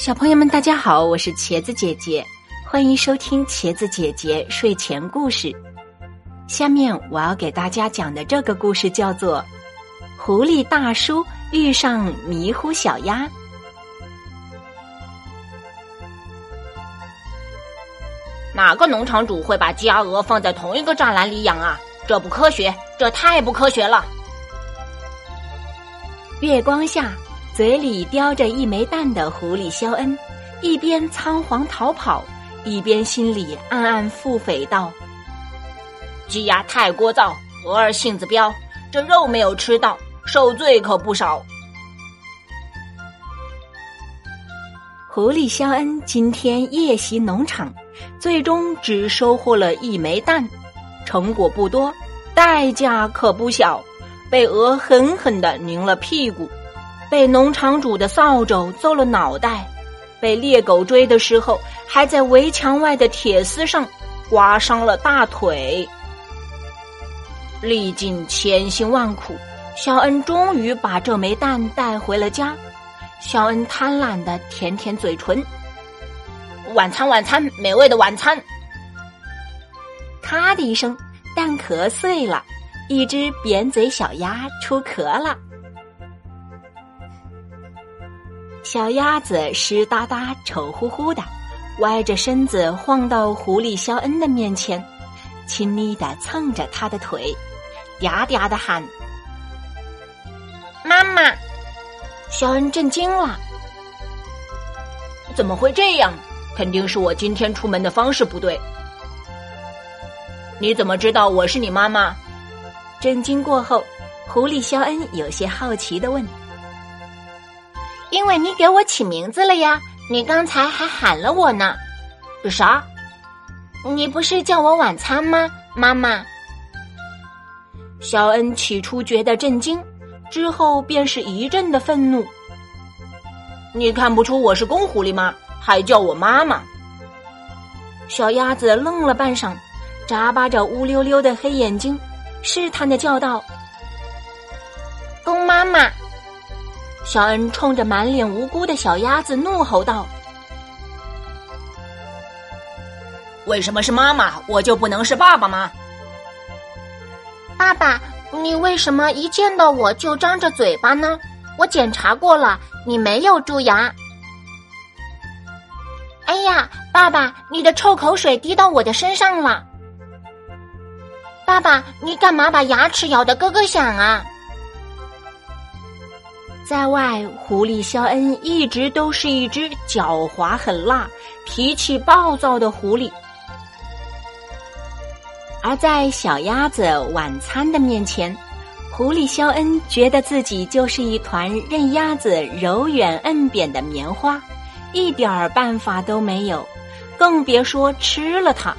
小朋友们，大家好，我是茄子姐姐，欢迎收听茄子姐姐睡前故事。下面我要给大家讲的这个故事叫做《狐狸大叔遇上迷糊小鸭》。哪个农场主会把鸡鸭鹅放在同一个栅栏里养啊？这不科学，这太不科学了。月光下。嘴里叼着一枚蛋的狐狸肖恩，一边仓皇逃跑，一边心里暗暗腹诽道：“鸡鸭太聒噪，鹅儿性子彪，这肉没有吃到，受罪可不少。”狐狸肖恩今天夜袭农场，最终只收获了一枚蛋，成果不多，代价可不小，被鹅狠狠的拧了屁股。被农场主的扫帚揍了脑袋，被猎狗追的时候，还在围墙外的铁丝上刮伤了大腿。历尽千辛万苦，小恩终于把这枚蛋带回了家。小恩贪婪的舔舔嘴唇，晚餐，晚餐，美味的晚餐。咔的一声，蛋壳碎了，一只扁嘴小鸭出壳了。小鸭子湿哒哒、丑乎乎的，歪着身子晃到狐狸肖恩的面前，亲昵的蹭着他的腿，嗲嗲的喊：“妈妈！”肖恩震惊了：“怎么会这样？肯定是我今天出门的方式不对。你怎么知道我是你妈妈？”震惊过后，狐狸肖恩有些好奇的问。因为你给我起名字了呀，你刚才还喊了我呢。啥？你不是叫我晚餐吗，妈妈？肖恩起初觉得震惊，之后便是一阵的愤怒。你看不出我是公狐狸吗？还叫我妈妈？小鸭子愣了半晌，眨巴着乌溜溜的黑眼睛，试探的叫道：“公妈妈。”小恩冲着满脸无辜的小鸭子怒吼道：“为什么是妈妈，我就不能是爸爸吗？”爸爸，你为什么一见到我就张着嘴巴呢？我检查过了，你没有蛀牙。哎呀，爸爸，你的臭口水滴到我的身上了。爸爸，你干嘛把牙齿咬得咯咯响啊？在外，狐狸肖恩一直都是一只狡猾、狠辣、脾气暴躁的狐狸；而在小鸭子晚餐的面前，狐狸肖恩觉得自己就是一团任鸭子揉圆摁扁的棉花，一点儿办法都没有，更别说吃了它。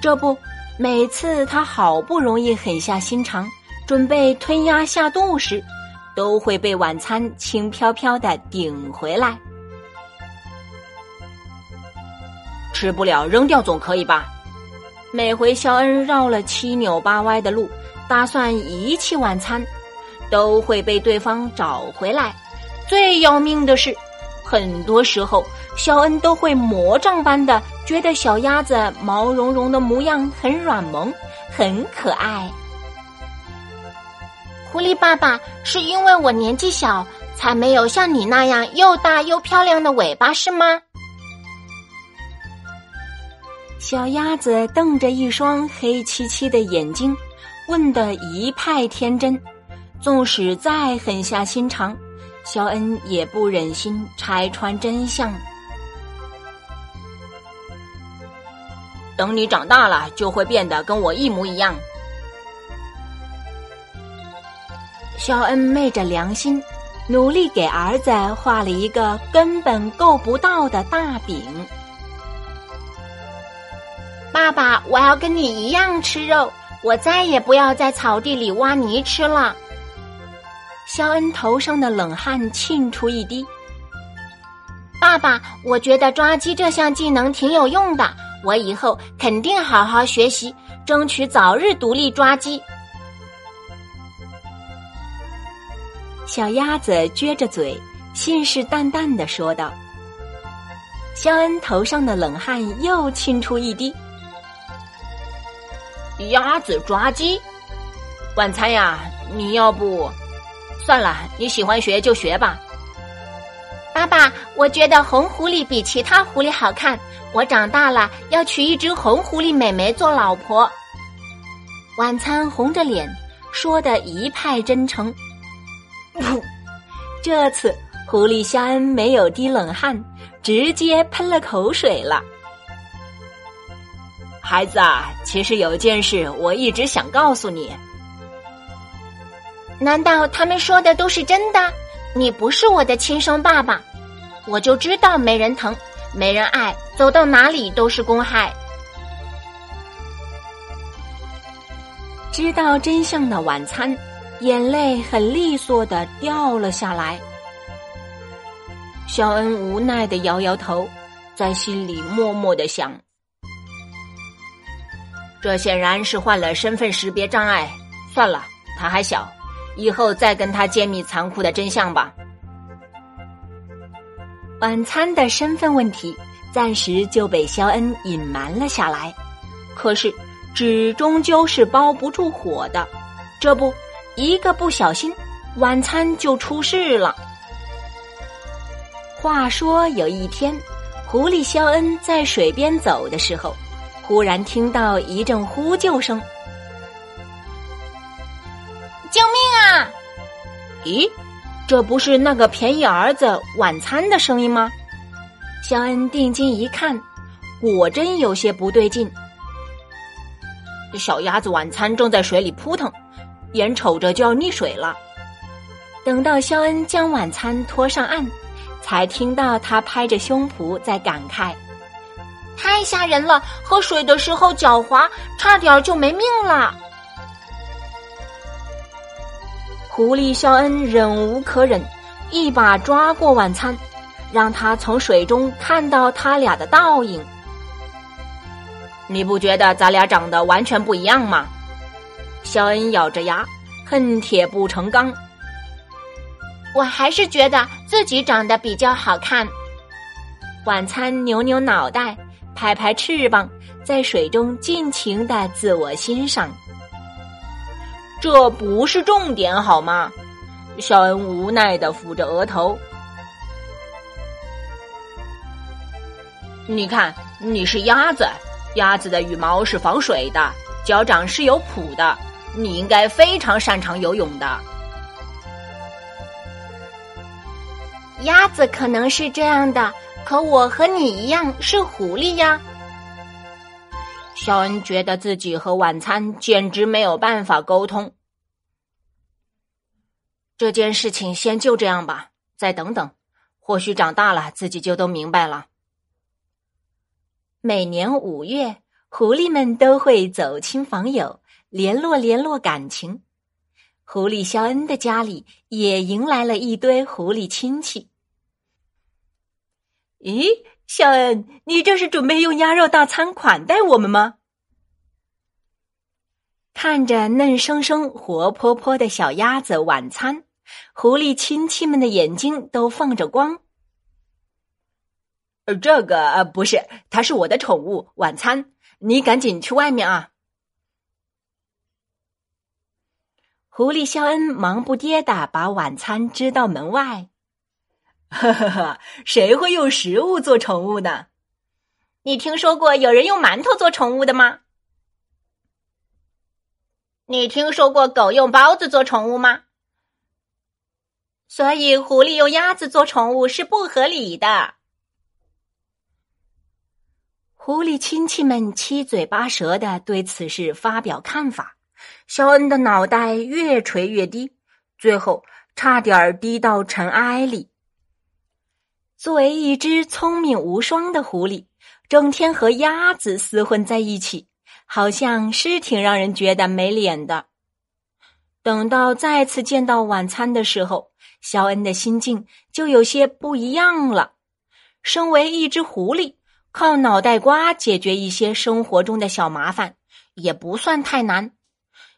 这不，每次他好不容易狠下心肠。准备吞鸭下肚时，都会被晚餐轻飘飘的顶回来。吃不了扔掉总可以吧？每回肖恩绕了七扭八歪的路，打算遗弃晚餐，都会被对方找回来。最要命的是，很多时候肖恩都会魔杖般的觉得小鸭子毛茸茸的模样很软萌，很可爱。狐狸爸爸，是因为我年纪小，才没有像你那样又大又漂亮的尾巴，是吗？小鸭子瞪着一双黑漆漆的眼睛，问得一派天真。纵使再狠下心肠，肖恩也不忍心拆穿真相。等你长大了，就会变得跟我一模一样。肖恩昧着良心，努力给儿子画了一个根本够不到的大饼。爸爸，我要跟你一样吃肉，我再也不要在草地里挖泥吃了。肖恩头上的冷汗沁出一滴。爸爸，我觉得抓鸡这项技能挺有用的，我以后肯定好好学习，争取早日独立抓鸡。小鸭子撅着嘴，信誓旦旦的说道。肖恩头上的冷汗又沁出一滴。鸭子抓鸡，晚餐呀？你要不算了，你喜欢学就学吧。爸爸，我觉得红狐狸比其他狐狸好看。我长大了要娶一只红狐狸美眉做老婆。晚餐红着脸说的一派真诚。这次狐狸肖恩没有滴冷汗，直接喷了口水了。孩子啊，其实有件事我一直想告诉你。难道他们说的都是真的？你不是我的亲生爸爸，我就知道没人疼，没人爱，走到哪里都是公害。知道真相的晚餐，眼泪很利索的掉了下来。肖恩无奈的摇摇头，在心里默默的想。这显然是患了身份识别障碍。算了，他还小，以后再跟他揭秘残酷的真相吧。晚餐的身份问题暂时就被肖恩隐瞒了下来。可是纸终究是包不住火的，这不，一个不小心，晚餐就出事了。话说有一天，狐狸肖恩在水边走的时候。忽然听到一阵呼救声，“救命啊！”咦，这不是那个便宜儿子晚餐的声音吗？肖恩定睛一看，果真有些不对劲。小鸭子晚餐正在水里扑腾，眼瞅着就要溺水了。等到肖恩将晚餐拖上岸，才听到他拍着胸脯在感慨。太吓人了！喝水的时候脚滑，差点就没命了。狐狸肖恩忍无可忍，一把抓过晚餐，让他从水中看到他俩的倒影。你不觉得咱俩长得完全不一样吗？肖恩咬着牙，恨铁不成钢。我还是觉得自己长得比较好看。晚餐扭扭脑袋。拍拍翅膀，在水中尽情的自我欣赏。这不是重点好吗？肖恩无奈的抚着额头。你看，你是鸭子，鸭子的羽毛是防水的，脚掌是有蹼的，你应该非常擅长游泳的。鸭子可能是这样的。可我和你一样是狐狸呀。肖恩觉得自己和晚餐简直没有办法沟通。这件事情先就这样吧，再等等，或许长大了自己就都明白了。每年五月，狐狸们都会走亲访友，联络联络感情。狐狸肖恩的家里也迎来了一堆狐狸亲戚。咦，肖恩，你这是准备用鸭肉大餐款待我们吗？看着嫩生生、活泼泼的小鸭子晚餐，狐狸亲戚们的眼睛都放着光。呃，这个呃不是，它是我的宠物晚餐，你赶紧去外面啊！狐狸肖恩忙不迭的把晚餐支到门外。呵呵呵，谁会用食物做宠物呢？你听说过有人用馒头做宠物的吗？你听说过狗用包子做宠物吗？所以狐狸用鸭子做宠物是不合理的。狐狸亲戚们七嘴八舌的对此事发表看法，肖恩的脑袋越垂越低，最后差点低到尘埃里。作为一只聪明无双的狐狸，整天和鸭子厮混在一起，好像是挺让人觉得没脸的。等到再次见到晚餐的时候，肖恩的心境就有些不一样了。身为一只狐狸，靠脑袋瓜解决一些生活中的小麻烦也不算太难。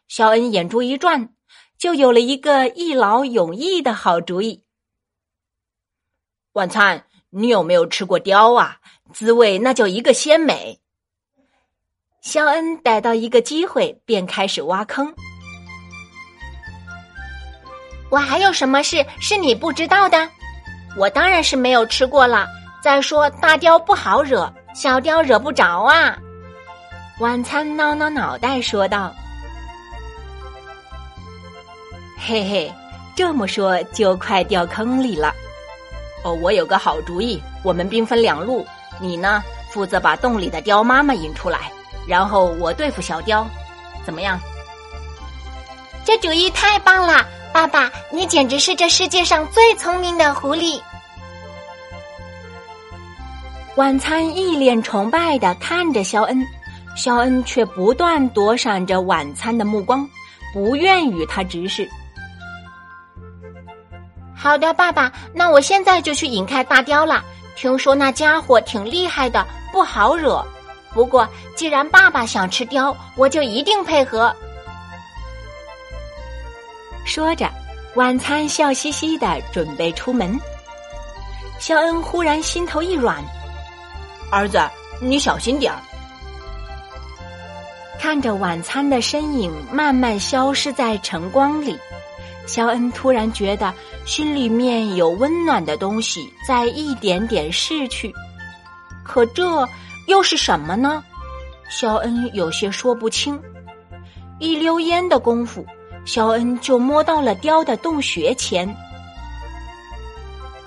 肖恩眼珠一转，就有了一个一劳永逸的好主意。晚餐，你有没有吃过雕啊？滋味那叫一个鲜美。肖恩逮到一个机会，便开始挖坑。我还有什么事是你不知道的？我当然是没有吃过了。再说，大雕不好惹，小雕惹不着啊。晚餐挠挠脑袋说道：“嘿嘿，这么说就快掉坑里了。哦，我有个好主意，我们兵分两路，你呢负责把洞里的雕妈妈引出来，然后我对付小雕，怎么样？这主意太棒了！爸爸，你简直是这世界上最聪明的狐狸。”晚餐一脸崇拜的看着肖恩。肖恩却不断躲闪着晚餐的目光，不愿与他直视。好的，爸爸，那我现在就去引开大雕了。听说那家伙挺厉害的，不好惹。不过既然爸爸想吃雕，我就一定配合。说着，晚餐笑嘻嘻的准备出门。肖恩忽然心头一软：“儿子，你小心点儿。”看着晚餐的身影慢慢消失在晨光里，肖恩突然觉得心里面有温暖的东西在一点点逝去。可这又是什么呢？肖恩有些说不清。一溜烟的功夫，肖恩就摸到了雕的洞穴前。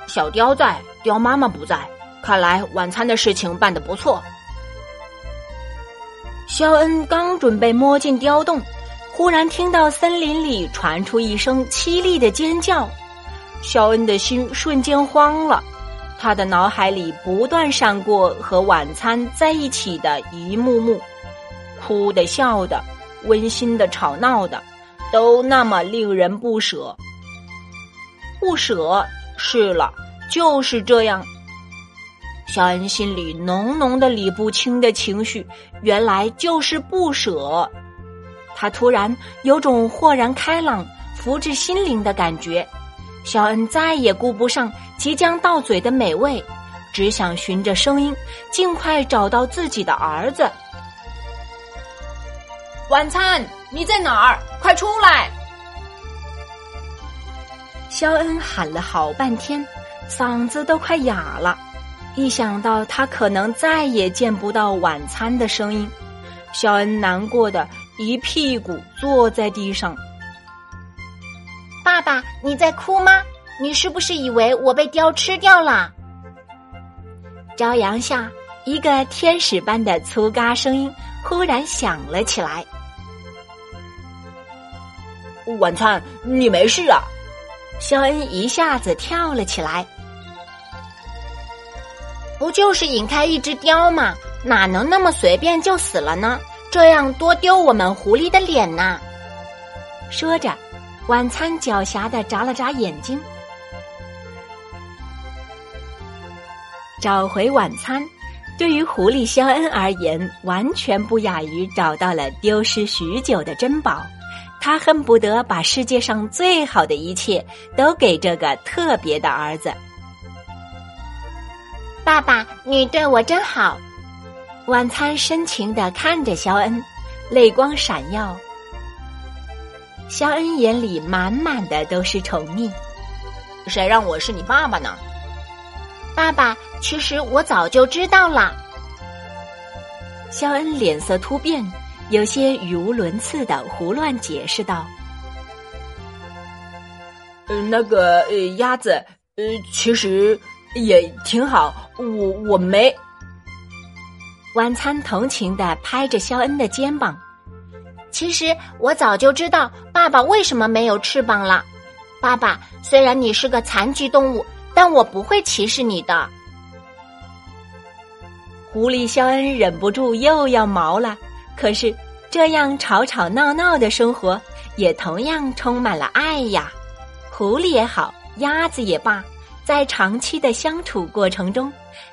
小雕在，雕妈妈不在，看来晚餐的事情办得不错。肖恩刚准备摸进雕洞，忽然听到森林里传出一声凄厉的尖叫，肖恩的心瞬间慌了。他的脑海里不断闪过和晚餐在一起的一幕幕，哭的、笑的、温馨的、吵闹的，都那么令人不舍。不舍，是了，就是这样。肖恩心里浓浓的理不清的情绪，原来就是不舍。他突然有种豁然开朗、福至心灵的感觉。肖恩再也顾不上即将到嘴的美味，只想循着声音尽快找到自己的儿子。晚餐，你在哪儿？快出来！肖恩喊了好半天，嗓子都快哑了。一想到他可能再也见不到晚餐的声音，肖恩难过的一屁股坐在地上。爸爸，你在哭吗？你是不是以为我被雕吃掉了？朝阳下，一个天使般的粗嘎声音忽然响了起来。晚餐，你没事啊？肖恩一下子跳了起来。不就是引开一只雕吗？哪能那么随便就死了呢？这样多丢我们狐狸的脸呐！说着，晚餐狡黠的眨了眨眼睛。找回晚餐，对于狐狸肖恩而言，完全不亚于找到了丢失许久的珍宝。他恨不得把世界上最好的一切都给这个特别的儿子。爸爸，你对我真好。晚餐深情的看着肖恩，泪光闪耀。肖恩眼里满满的都是宠溺。谁让我是你爸爸呢？爸爸，其实我早就知道了。肖恩脸色突变，有些语无伦次的胡乱解释道：“嗯，那个呃，鸭子，呃，其实。”也挺好，我我没。晚餐同情的拍着肖恩的肩膀。其实我早就知道爸爸为什么没有翅膀了。爸爸，虽然你是个残疾动物，但我不会歧视你的。狐狸肖恩忍不住又要毛了。可是这样吵吵闹闹的生活，也同样充满了爱呀。狐狸也好，鸭子也罢。在长期的相处过程中，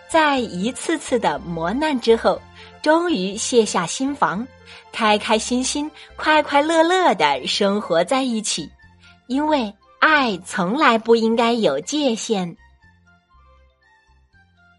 在一次次的磨难之后，终于卸下心防，开开心心、快快乐乐的生活在一起。因为爱从来不应该有界限。